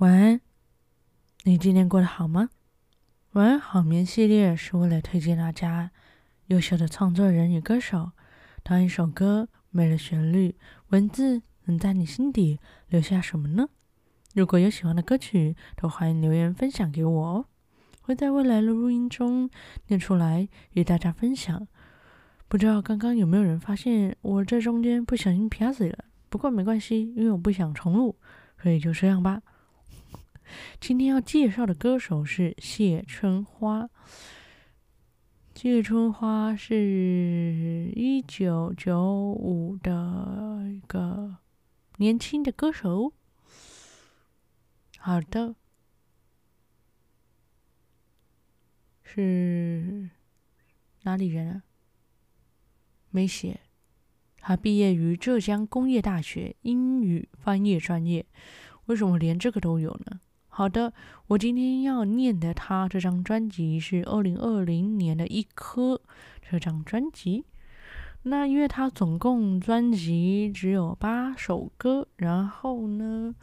晚安，你今天过得好吗？晚安好眠系列是为了推荐大家优秀的创作人与歌手。当一首歌没了旋律，文字能在你心底留下什么呢？如果有喜欢的歌曲，都欢迎留言分享给我哦，会在未来的录音中念出来与大家分享。不知道刚刚有没有人发现我这中间不小心啪嘴了？不过没关系，因为我不想重录，所以就这样吧。今天要介绍的歌手是谢春花。谢春花是一九九五的一个年轻的歌手。好的，是哪里人啊？没写。他毕业于浙江工业大学英语翻译专业。为什么连这个都有呢？好的，我今天要念的他这张专辑是二零二零年的一颗这张专辑。那因为他总共专辑只有八首歌，然后呢，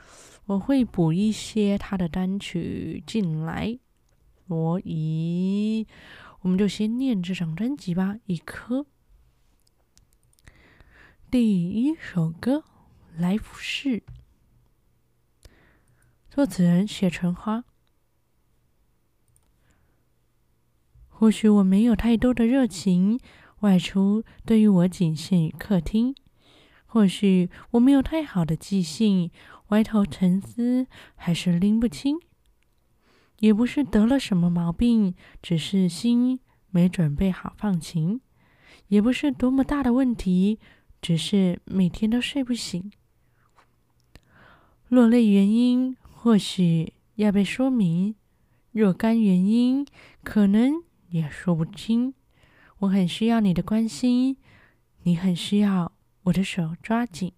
我会补一些他的单曲进来，所以我们就先念这张专辑吧。一颗，第一首歌《来福士》。作词人写春花。或许我没有太多的热情，外出对于我仅限于客厅。或许我没有太好的记性，歪头沉思还是拎不清。也不是得了什么毛病，只是心没准备好放晴。也不是多么大的问题，只是每天都睡不醒。落泪原因。或许要被说明，若干原因可能也说不清。我很需要你的关心，你很需要我的手抓紧。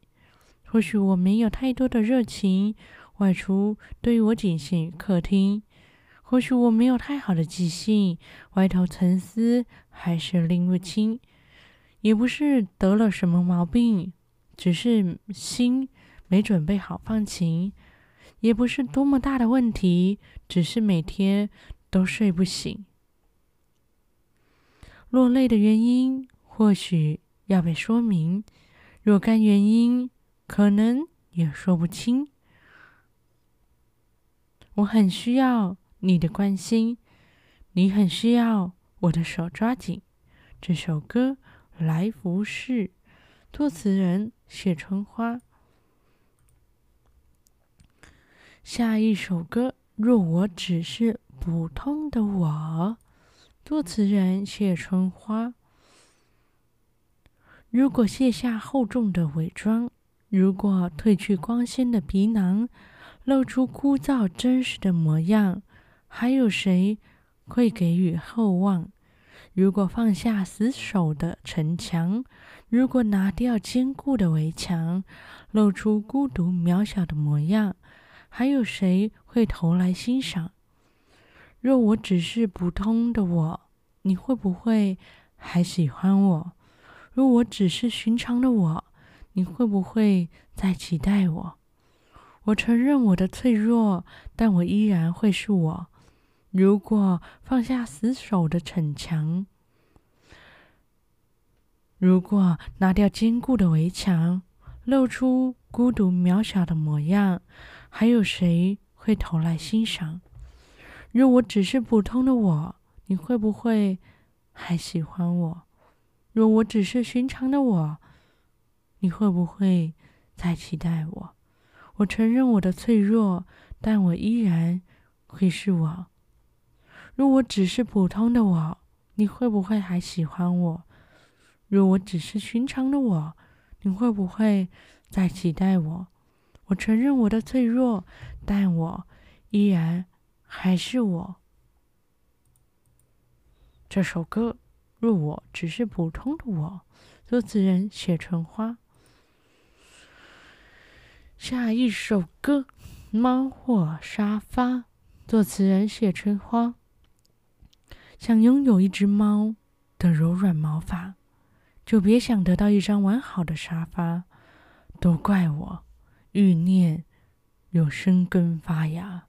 或许我没有太多的热情，外出对于我仅限于客厅。或许我没有太好的记性，歪头沉思还是拎不清。也不是得了什么毛病，只是心没准备好放晴。也不是多么大的问题，只是每天都睡不醒。落泪的原因或许要被说明，若干原因可能也说不清。我很需要你的关心，你很需要我的手抓紧。这首歌《来福士》，作词人谢春花。下一首歌《若我只是普通的我》，作词人谢春花。如果卸下厚重的伪装，如果褪去光鲜的皮囊，露出枯燥真实的模样，还有谁会给予厚望？如果放下死守的城墙，如果拿掉坚固的围墙，露出孤独渺小的模样。还有谁会投来欣赏？若我只是普通的我，你会不会还喜欢我？若我只是寻常的我，你会不会再期待我？我承认我的脆弱，但我依然会是我。如果放下死守的逞强，如果拿掉坚固的围墙，露出孤独渺小的模样。还有谁会投来欣赏？若我只是普通的我，你会不会还喜欢我？若我只是寻常的我，你会不会再期待我？我承认我的脆弱，但我依然会是我。若我只是普通的我，你会不会还喜欢我？若我只是寻常的我，你会不会再期待我？我承认我的脆弱，但我依然还是我。这首歌《若我只是普通的我》，作词人谢春花。下一首歌《猫或沙发》，作词人谢春花。想拥有一只猫的柔软毛发，就别想得到一张完好的沙发。都怪我。欲念有生根发芽。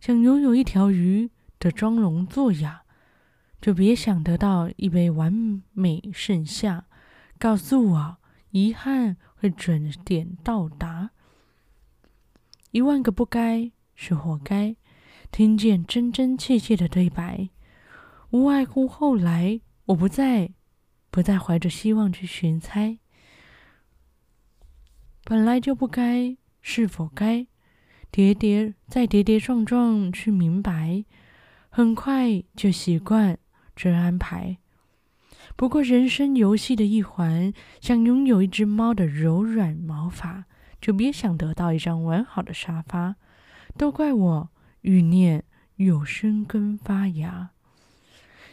想拥有一条鱼的装聋作哑，就别想得到一杯完美盛夏。告诉我，遗憾会准点到达。一万个不该是活该。听见真真切切的对白，无外乎后来我不再，不再怀着希望去寻猜。本来就不该，是否该？跌跌再跌跌撞撞去明白，很快就习惯这安排。不过人生游戏的一环，想拥有一只猫的柔软毛发，就别想得到一张完好的沙发。都怪我。欲念有生根发芽，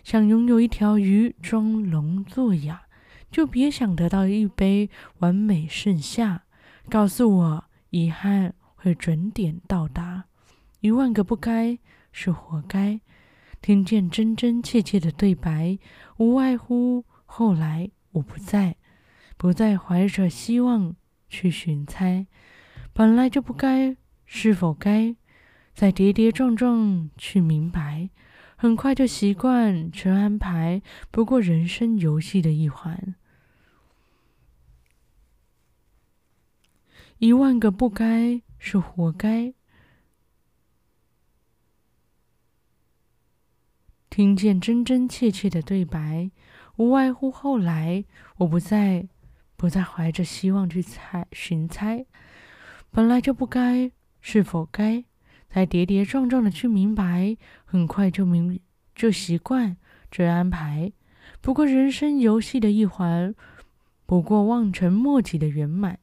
想拥有一条鱼装聋作哑，就别想得到一杯完美盛夏。告诉我，遗憾会准点到达。一万个不该是活该。听见真真切切的对白，无外乎后来我不在，不再怀着希望去寻猜。本来就不该，是否该？再跌跌撞撞去明白，很快就习惯全安排，不过人生游戏的一环。一万个不该是活该。听见真真切切的对白，无外乎后来我不再，不再怀着希望去猜寻猜，本来就不该，是否该？才跌跌撞撞的去明白，很快就明就习惯这安排。不过人生游戏的一环，不过望尘莫及的圆满，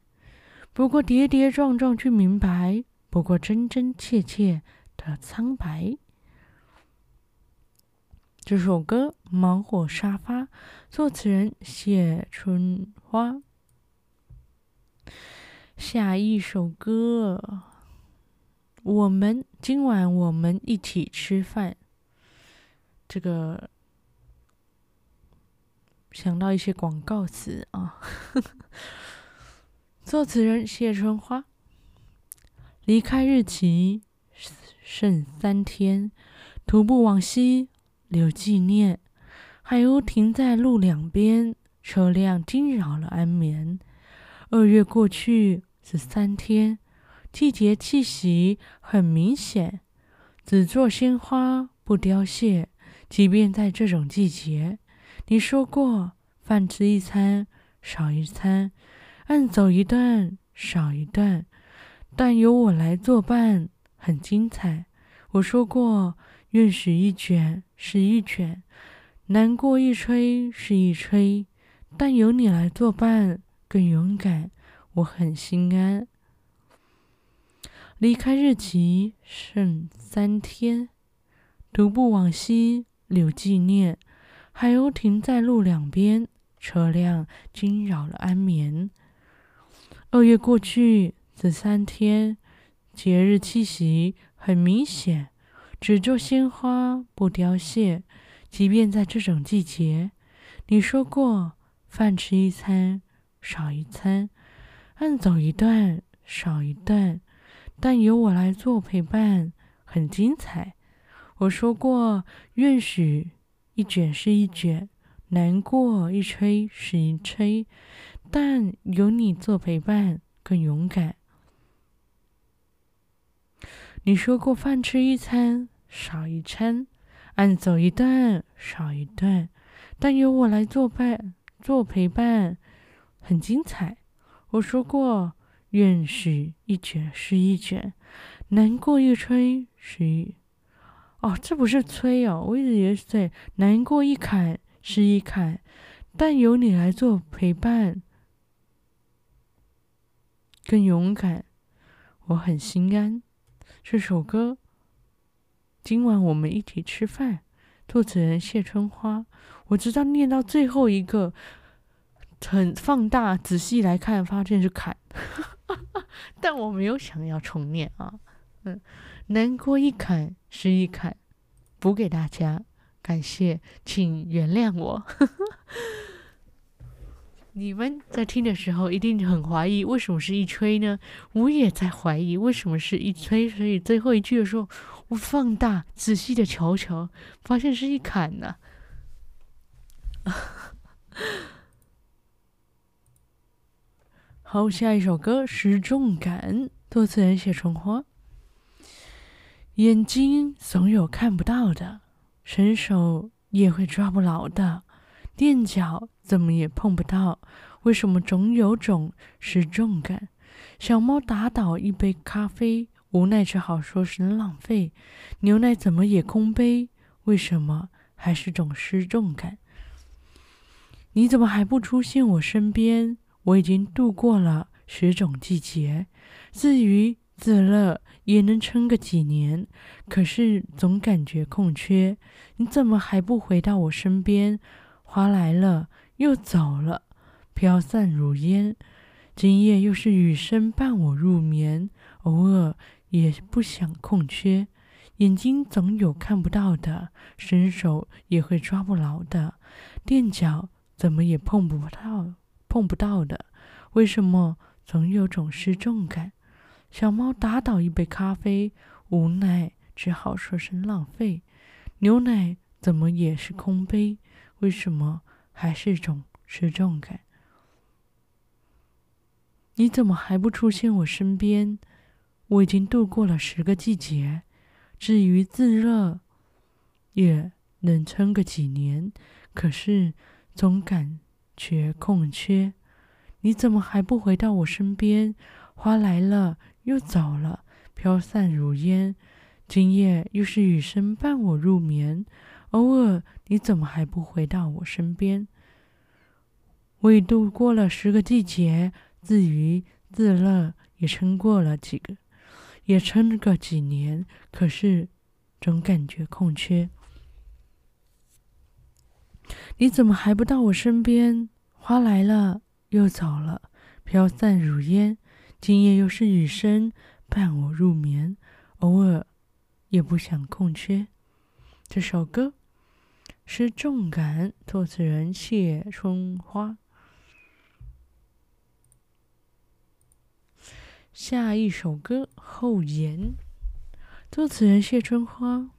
不过跌跌撞撞去明白，不过真真切切的苍白。这首歌《芒果沙发》，作词人谢春花。下一首歌。我们今晚我们一起吃饭。这个想到一些广告词啊。作词人谢春花。离开日期剩三天，徒步往西留纪念。海鸥停在路两边，车辆惊扰了安眠。二月过去是三天。季节气息很明显，只做鲜花不凋谢。即便在这种季节，你说过饭吃一餐少一餐，案走一段少一段，但由我来作伴很精彩。我说过愿许一卷是一卷，难过一吹是一吹，但由你来作伴更勇敢，我很心安。离开日期剩三天，徒步往西留纪念。海鸥停在路两边，车辆惊扰了安眠。二月过去这三天，节日气息很明显，只做鲜花不凋谢。即便在这种季节，你说过饭吃一餐少一餐，按走一段少一段。但由我来做陪伴，很精彩。我说过，愿许一卷是一卷，难过一吹是一吹，但有你做陪伴，更勇敢。你说过，饭吃一餐少一餐，案走一段少一段，但由我来做伴，做陪伴，很精彩。我说过。愿许一卷是一卷，难过一吹是一。哦，这不是吹哦，我一直以为是吹。难过一坎是一坎，但由你来做陪伴，更勇敢，我很心安。这首歌，今晚我们一起吃饭。作词人谢春花，我知道念到最后一个，很放大，仔细来看，发现是坎。但我没有想要重念啊，嗯，难过一坎是一坎，补给大家，感谢，请原谅我。你们在听的时候一定很怀疑，为什么是一吹呢？我也在怀疑为什么是一吹，所以最后一句的时候，我放大仔细的瞧瞧，发现是一砍呐、啊。好，下一首歌《失重感》，作词人谢春花。眼睛总有看不到的，伸手也会抓不牢的。垫脚怎么也碰不到，为什么总有种失重感？小猫打倒一杯咖啡，无奈只好说是浪费。牛奶怎么也空杯，为什么还是种失重感？你怎么还不出现我身边？我已经度过了十种季节，自娱自乐也能撑个几年，可是总感觉空缺。你怎么还不回到我身边？花来了又走了，飘散如烟。今夜又是雨声伴我入眠，偶尔也不想空缺。眼睛总有看不到的，伸手也会抓不牢的，垫脚怎么也碰不到，碰不到的。为什么总有种失重感？小猫打倒一杯咖啡，无奈只好说声浪费。牛奶怎么也是空杯？为什么还是种失重感？你怎么还不出现我身边？我已经度过了十个季节，自娱自乐也能撑个几年，可是总感觉空缺。你怎么还不回到我身边？花来了又走了，飘散如烟。今夜又是雨声伴我入眠。偶尔，你怎么还不回到我身边？我已度过了十个季节，自娱自乐也撑过了几个，也撑了个几年。可是，总感觉空缺。你怎么还不到我身边？花来了又走了，飘散如烟。今夜又是雨声伴我入眠，偶尔也不想空缺。这首歌。失重感，作词人谢春花。下一首歌《后言》，作词人谢春花。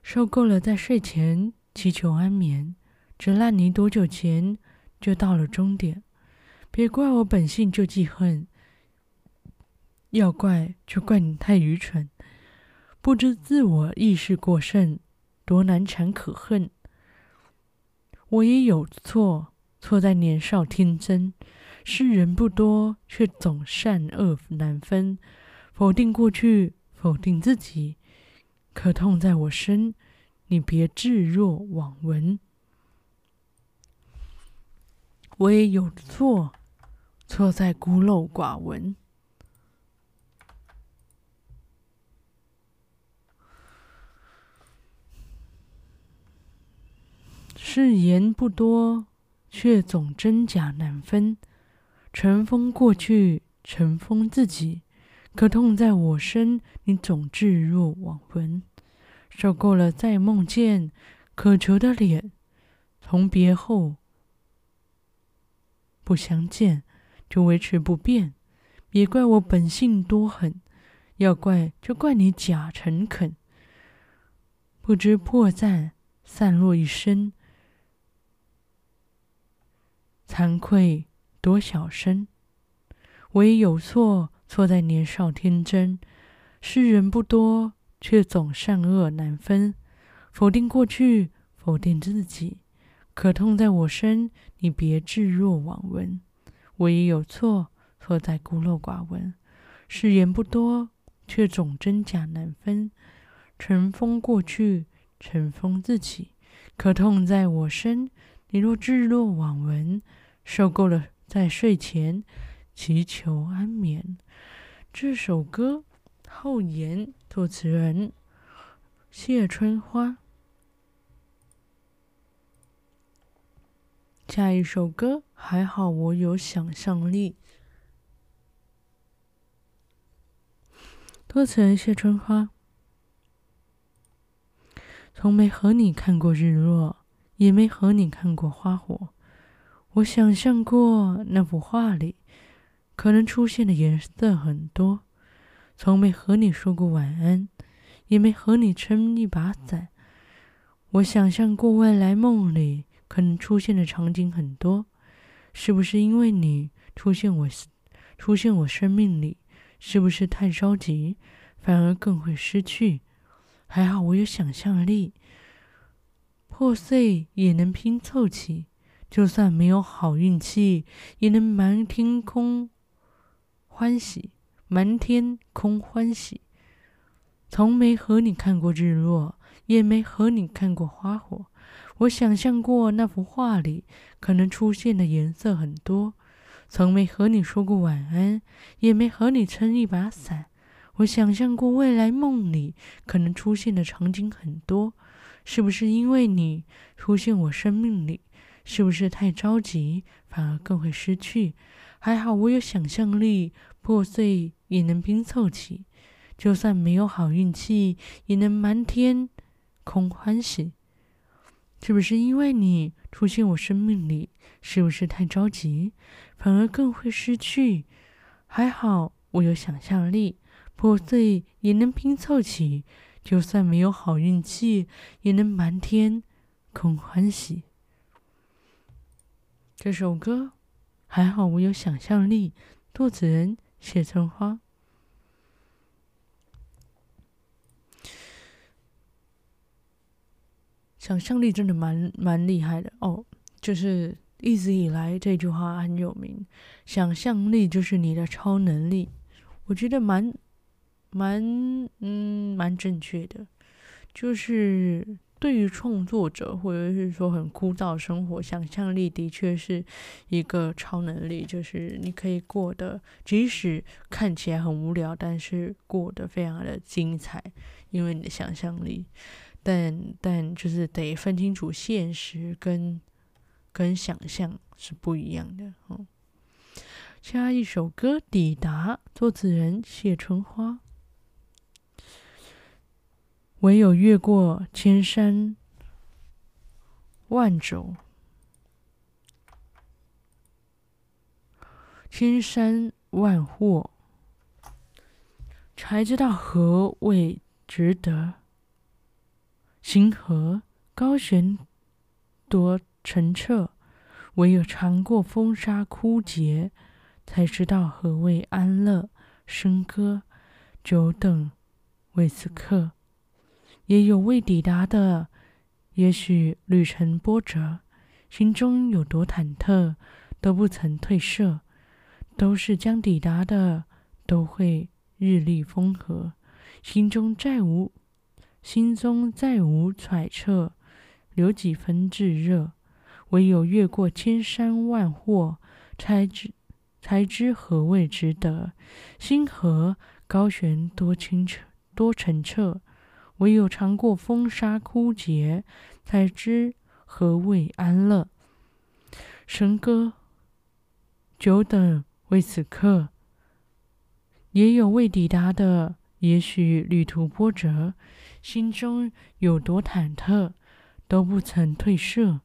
受够了在睡前祈求安眠，这烂泥多久前就到了终点？别怪我本性就记恨，要怪就怪你太愚蠢，不知自我意识过剩。多难缠可恨，我也有错，错在年少天真。世人不多，却总善恶难分。否定过去，否定自己，可痛在我身，你别置若罔闻。我也有错，错在孤陋寡闻。誓言不多，却总真假难分。尘封过去，尘封自己，可痛在我身，你总置若罔闻。受够了再梦见渴求的脸，从别后不相见，就维持不变。别怪我本性多狠，要怪就怪你假诚恳。不知破绽，散落一身。惭愧多小声，我也有错，错在年少天真。世人不多，却总善恶难分。否定过去，否定自己，可痛在我身，你别置若罔闻。我也有错，错在孤陋寡闻。誓言不多，却总真假难分。尘封过去，尘封自己，可痛在我身。你若置若罔闻，受够了在睡前祈求安眠。这首歌后言，作词人谢春花。下一首歌还好我有想象力，作词人谢春花。从没和你看过日落。也没和你看过花火，我想象过那幅画里可能出现的颜色很多，从没和你说过晚安，也没和你撑一把伞。我想象过未来梦里可能出现的场景很多，是不是因为你出现我出现我生命里？是不是太着急，反而更会失去？还好我有想象力，破碎也能拼凑起。就算没有好运气，也能满天空欢喜，满天空欢喜。从没和你看过日落，也没和你看过花火。我想象过那幅画里可能出现的颜色很多。从没和你说过晚安，也没和你撑一把伞。我想象过未来梦里可能出现的场景很多，是不是因为你出现我生命里？是不是太着急，反而更会失去？还好我有想象力，破碎也能拼凑起。就算没有好运气，也能满天空欢喜。是不是因为你出现我生命里？是不是太着急，反而更会失去？还好我有想象力，破碎也能拼凑起。就算没有好运气，也能满天空欢喜。这首歌还好我有想象力，作词人写成花。想象力真的蛮蛮厉害的哦，就是。一直以来，这句话很有名。想象力就是你的超能力，我觉得蛮蛮嗯蛮正确的。就是对于创作者，或者是说很枯燥生活，想象力的确是一个超能力。就是你可以过得，即使看起来很无聊，但是过得非常的精彩，因为你的想象力。但但就是得分清楚现实跟。跟想象是不一样的哦。下一首歌《抵达》，作词人谢春花。唯有越过千山万轴，千山万祸，才知道何谓值得。星河高悬多澄澈，唯有尝过风沙枯竭，才知道何谓安乐。笙歌，久等为此刻。也有未抵达的，也许旅程波折，心中有多忐忑，都不曾褪色。都是将抵达的，都会日丽风和。心中再无，心中再无揣测，留几分炙热。唯有越过千山万壑，才知才知何谓值得。星河高悬多清澈多澄澈，唯有尝过风沙枯竭，才知何谓安乐。笙歌，久等为此刻。也有未抵达的，也许旅途波折，心中有多忐忑，都不曾褪色。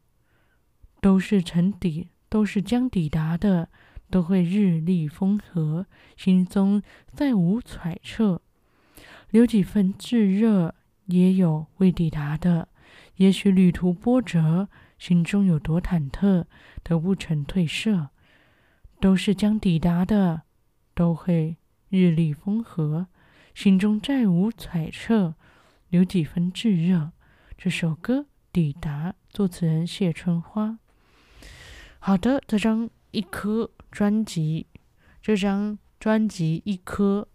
都是沉底，都是将抵达的，都会日丽风和。心中再无揣测，留几分炙热。也有未抵达的，也许旅途波折，心中有多忐忑，都不曾褪色。都是将抵达的，都会日丽风和。心中再无揣测，留几分炙热。这首歌《抵达》，作词人谢春花。好的，这张一颗专辑，这张专辑一颗，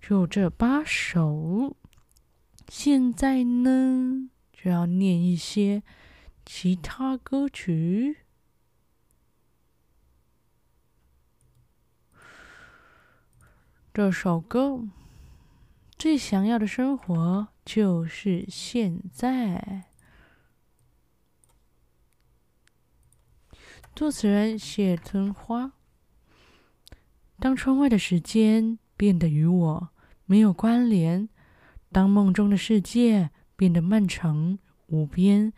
就这八首。现在呢，就要念一些其他歌曲。这首歌，最想要的生活就是现在。作词人谢春花。当窗外的时间变得与我没有关联，当梦中的世界变得漫长无边，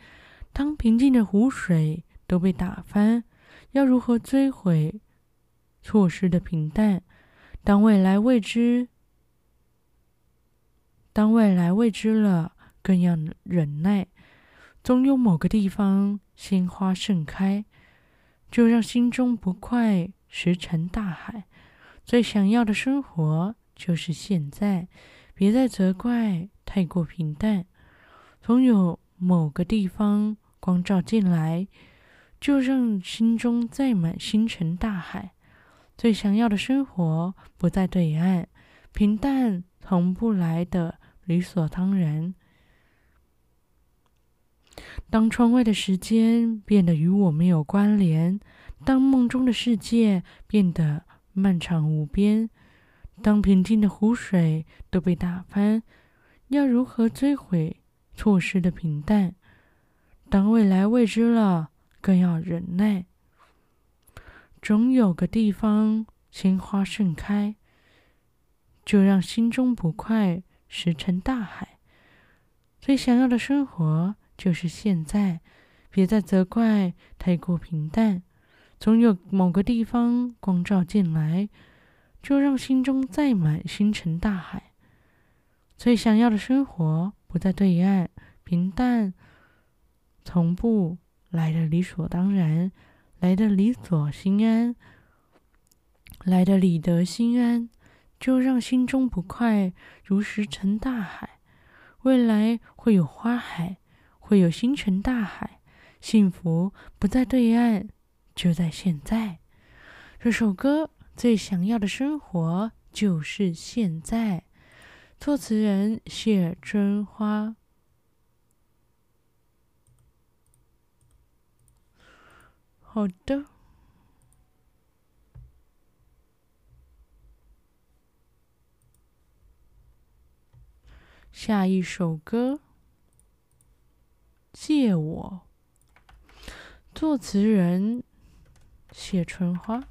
当平静的湖水都被打翻，要如何追回错失的平淡？当未来未知，当未来未知了，更要忍耐。总有某个地方鲜花盛开，就让心中不快石沉大海。最想要的生活就是现在，别再责怪太过平淡。总有某个地方光照进来，就让心中载满星辰大海。最想要的生活不在对岸，平淡从不来的理所当然。当窗外的时间变得与我没有关联，当梦中的世界变得漫长无边，当平静的湖水都被打翻，要如何追回错失的平淡？当未来未知了，更要忍耐。总有个地方鲜花盛开，就让心中不快石沉大海。最想要的生活就是现在，别再责怪太过平淡。总有某个地方光照进来，就让心中载满星辰大海。最想要的生活不在对岸，平淡从不来的理所当然。来的理所心安，来的理得心安，就让心中不快如石沉大海。未来会有花海，会有星辰大海，幸福不在对岸，就在现在。这首歌最想要的生活就是现在。作词人谢春花。好的，下一首歌，借我。作词人谢春花。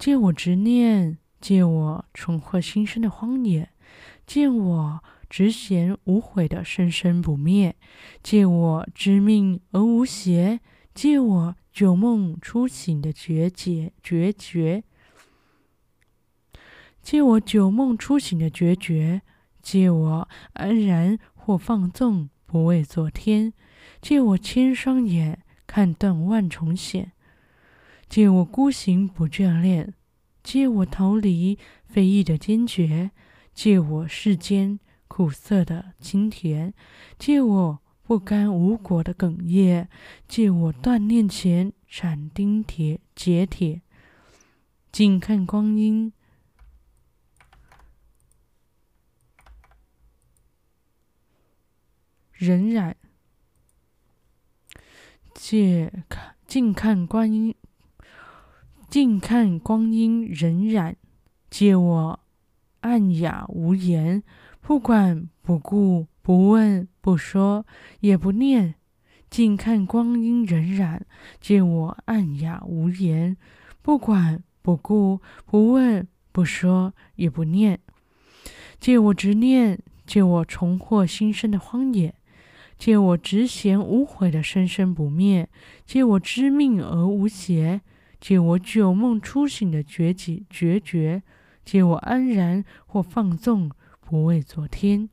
借我执念，借我重获新生的荒野，借我执贤无悔的生生不灭，借我知命而无邪。借我酒梦初醒的决绝决绝，借我酒梦初醒的决绝，借我安然或放纵，不畏昨天，借我千双眼看断万重险，借我孤行不眷恋，借我逃离非议的坚决，借我世间苦涩的清甜，借我。不甘无果的哽咽，借我断念前斩钉铁截铁，静看光阴荏苒，借看静看光阴，静看光阴荏苒，借我暗哑无言，不管不顾。不问不说也不念，静看光阴荏苒。借我暗哑无言，不管不顾，不问不说也不念。借我执念，借我重获新生的荒野，借我执弦无悔的生生不灭，借我知命而无邪，借我久梦初醒的决绝决绝，借我安然或放纵，不畏昨天。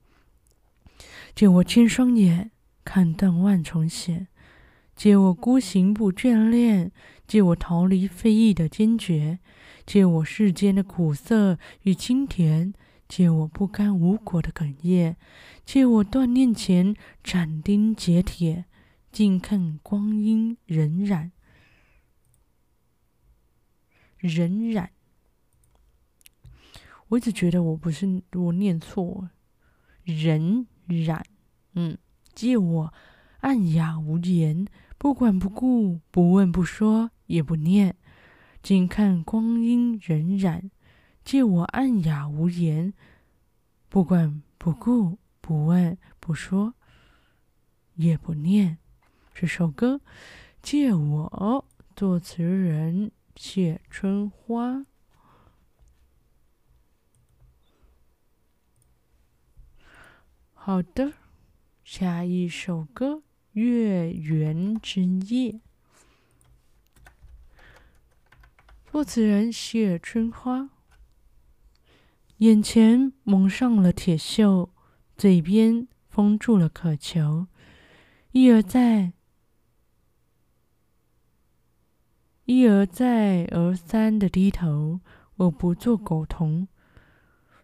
借我千双眼看断万重险，借我孤行不眷恋，借我逃离非议的坚决，借我世间的苦涩与清甜，借我不甘无果的哽咽，借我断念前斩钉截铁，静看光阴荏苒，荏苒。我一直觉得我不是我念错，荏。苒，嗯，借我暗哑无言，不管不顾，不问不说，也不念，静看光阴荏苒。借我暗哑无言，不管不顾，不问不说，也不念。这首歌《借我》，作词人写春花。好的，下一首歌《月圆之夜》。作词人谢春花。眼前蒙上了铁锈，嘴边封住了渴求，一而再，一而再而三的低头，我不做苟同，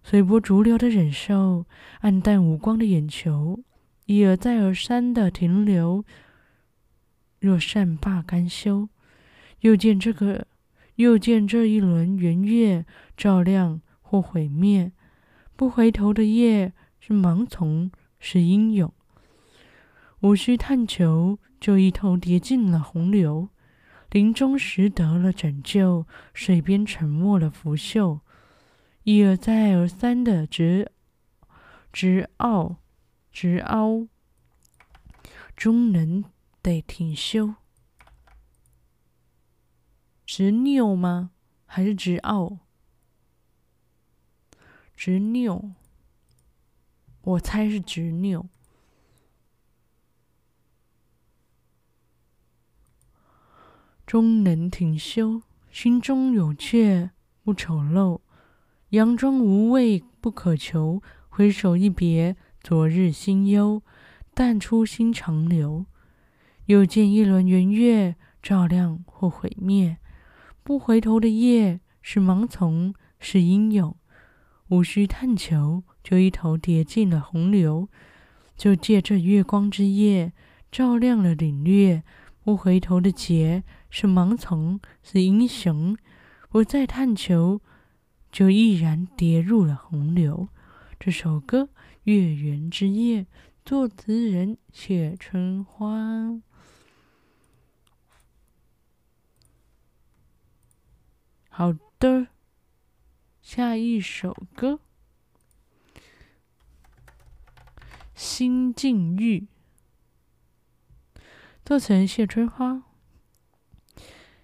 随波逐流的忍受，黯淡无光的眼球，一而再而三的停留。若善罢甘休，又见这个，又见这一轮圆月照亮或毁灭，不回头的夜是盲从，是英勇，无需探求，就一头跌进了洪流。临终时得了拯救，水边沉没了拂袖，一而再而三的直直拗直拗，终能得停休。执拗吗？还是直拗？执拗，我猜是执拗。终能停休，心中有怯不丑陋，佯装无畏不可求。回首一别，昨日心忧，淡出心长留。又见一轮圆月，照亮或毁灭。不回头的夜，是盲从，是英勇。无需探求，就一头跌进了洪流。就借这月光之夜，照亮了领略。不回头的劫。是盲从，是英雄，不再探求，就毅然跌入了洪流。这首歌《月圆之夜》，作词人谢春花。好的，下一首歌《心境玉》，作词人谢春花。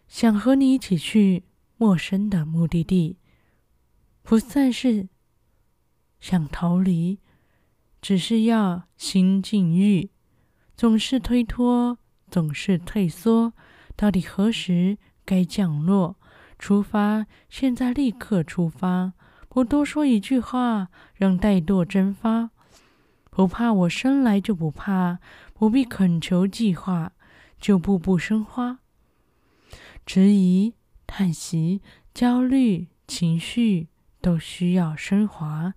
想和你一起去陌生的目的地，不算是想逃离，只是要心境愈。总是推脱，总是退缩，到底何时该降落？出发，现在立刻出发，不多说一句话，让怠惰蒸发。不怕我生来就不怕，不必恳求计划，就步步生花。迟疑、叹息、焦虑、情绪都需要升华。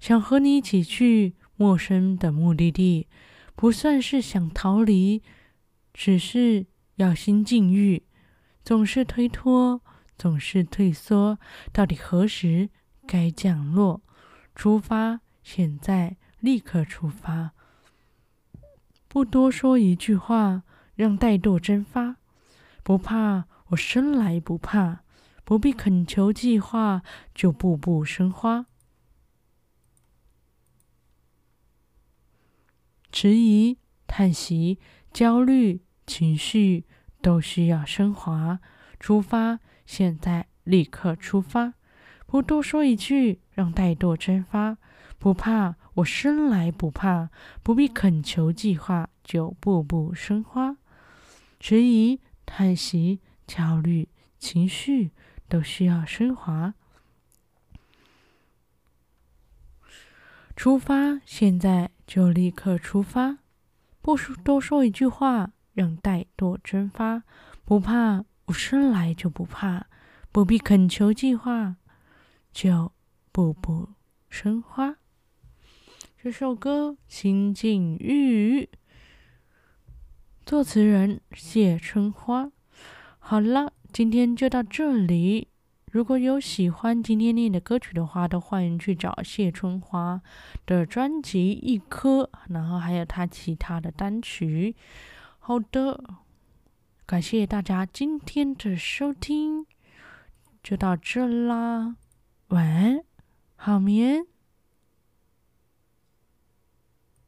想和你一起去陌生的目的地，不算是想逃离，只是要心境愈。总是推脱，总是退缩，到底何时该降落？出发，现在立刻出发。不多说一句话，让怠惰蒸发，不怕。我生来不怕，不必恳求计划，就步步生花。迟疑、叹息、焦虑、情绪都需要升华。出发，现在立刻出发。不多说一句，让怠惰蒸发。不怕，我生来不怕，不必恳求计划，就步步生花。迟疑、叹息。焦虑情绪都需要升华。出发，现在就立刻出发。不说多说一句话，让怠惰蒸发。不怕，我生来就不怕，不必恳求计划，就步步生花。这首歌《心境愈》，作词人谢春花。好了，今天就到这里。如果有喜欢今天念的歌曲的话，都欢迎去找谢春花的专辑《一颗》，然后还有他其他的单曲。好的，感谢大家今天的收听，就到这啦，晚安，好眠。